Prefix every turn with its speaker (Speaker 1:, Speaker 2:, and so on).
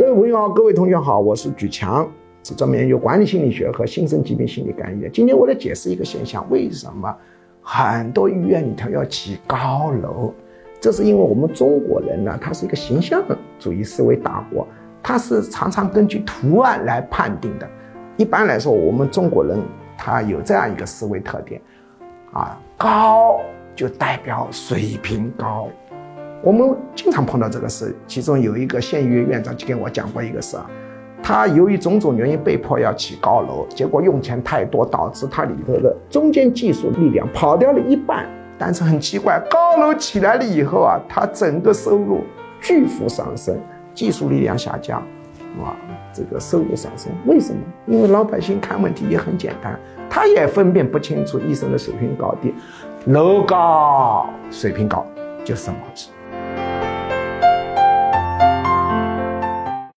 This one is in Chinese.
Speaker 1: 各位朋友，各位同学好，我是举强，是专门研究管理心理学和新生疾病心理干预的。今天我来解释一个现象，为什么很多医院里头要起高楼？这是因为我们中国人呢，他是一个形象主义思维大国，他是常常根据图案来判定的。一般来说，我们中国人他有这样一个思维特点，啊，高就代表水平高。我们经常碰到这个事，其中有一个县医院院长就跟我讲过一个事啊，他由于种种原因被迫要起高楼，结果用钱太多，导致他里头的中间技术力量跑掉了一半。但是很奇怪，高楼起来了以后啊，他整个收入巨幅上升，技术力量下降，啊，这个收入上升，为什么？因为老百姓看问题也很简单，他也分辨不清楚医生的水平高低，楼高水平高就是这么回事。